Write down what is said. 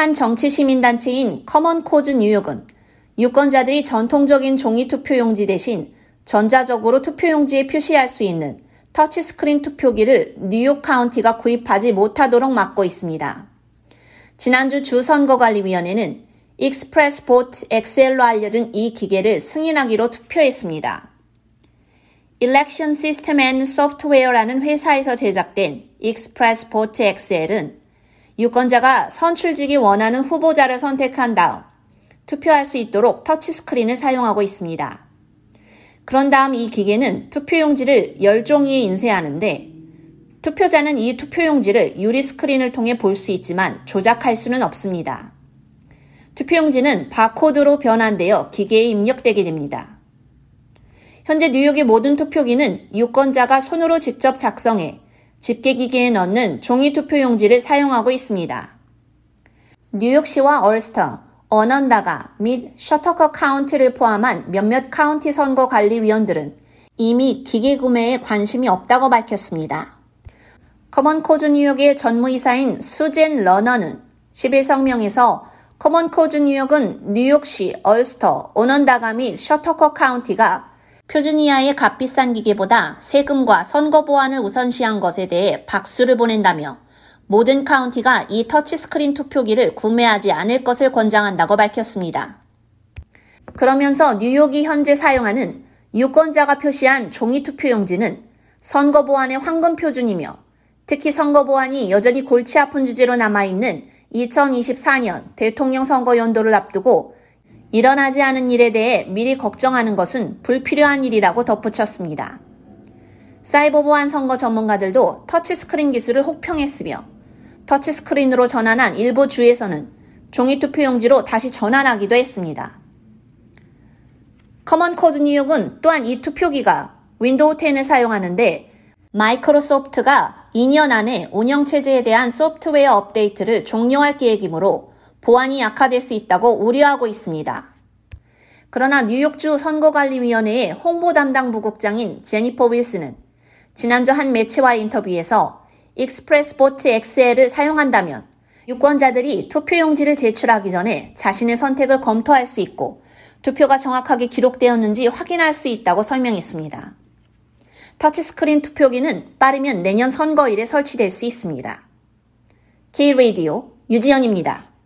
한 정치 시민단체인 Common Cause 뉴욕은 유권자들이 전통적인 종이 투표용지 대신 전자적으로 투표용지에 표시할 수 있는 터치스크린 투표기를 뉴욕 카운티가 구입하지 못하도록 막고 있습니다. 지난주 주선거관리위원회는 ExpressVote XL로 알려진 이 기계를 승인하기로 투표했습니다. Election System and Software라는 회사에서 제작된 ExpressVote XL은 유권자가 선출직이 원하는 후보자를 선택한 다음 투표할 수 있도록 터치스크린을 사용하고 있습니다. 그런 다음 이 기계는 투표용지를 10종이에 인쇄하는데 투표자는 이 투표용지를 유리 스크린을 통해 볼 수 있지만 조작할 수는 없습니다. 투표용지는 바코드로 변환되어 기계에 입력되게 됩니다. 현재 뉴욕의 모든 투표기는 유권자가 손으로 직접 작성해 집계기계에 넣는 종이 투표용지를 사용하고 있습니다. 뉴욕시와 얼스터, 오넌다가 및 셔터커 카운티를 포함한 몇몇 카운티 선거관리위원들은 이미 기계 구매에 관심이 없다고 밝혔습니다. Common Cause 뉴욕의 전무이사인 수젠 러너는 11일 성명에서 Common Cause 뉴욕은 뉴욕시, 얼스터, 오넌다가 및 셔터커 카운티가 표준 이하의 값비싼 기계보다 세금과 선거 보안을 우선시한 것에 대해 박수를 보낸다며 모든 카운티가 이 터치스크린 투표기를 구매하지 않을 것을 권장한다고 밝혔습니다. 그러면서 뉴욕이 현재 사용하는 유권자가 표시한 종이 투표용지는 선거 보안의 황금 표준이며 특히 선거 보안이 여전히 골치 아픈 주제로 남아있는 2024년 대통령 선거 연도를 앞두고 일어나지 않은 일에 대해 미리 걱정하는 것은 불필요한 일이라고 덧붙였습니다. 사이버 보안 선거 전문가들도 터치스크린 기술을 혹평했으며 터치스크린으로 전환한 일부 주에서는 종이 투표용지로 다시 전환하기도 했습니다. 커먼 코즈 뉴욕은 또한 이 투표기가 윈도우 10을 사용하는데 마이크로소프트가 2년 안에 운영체제에 대한 소프트웨어 업데이트를 종료할 계획이므로 보안이 약화될 수 있다고 우려하고 있습니다. 그러나 뉴욕주 선거관리위원회의 홍보 담당 부국장인 제니퍼 윌스는 지난주 한 매체와의 인터뷰에서 익스프레스 보트 XL을 사용한다면 유권자들이 투표용지를 제출하기 전에 자신의 선택을 검토할 수 있고 투표가 정확하게 기록되었는지 확인할 수 있다고 설명했습니다. 터치스크린 투표기는 빠르면 내년 선거일에 설치될 수 있습니다. K-Radio 유지연입니다.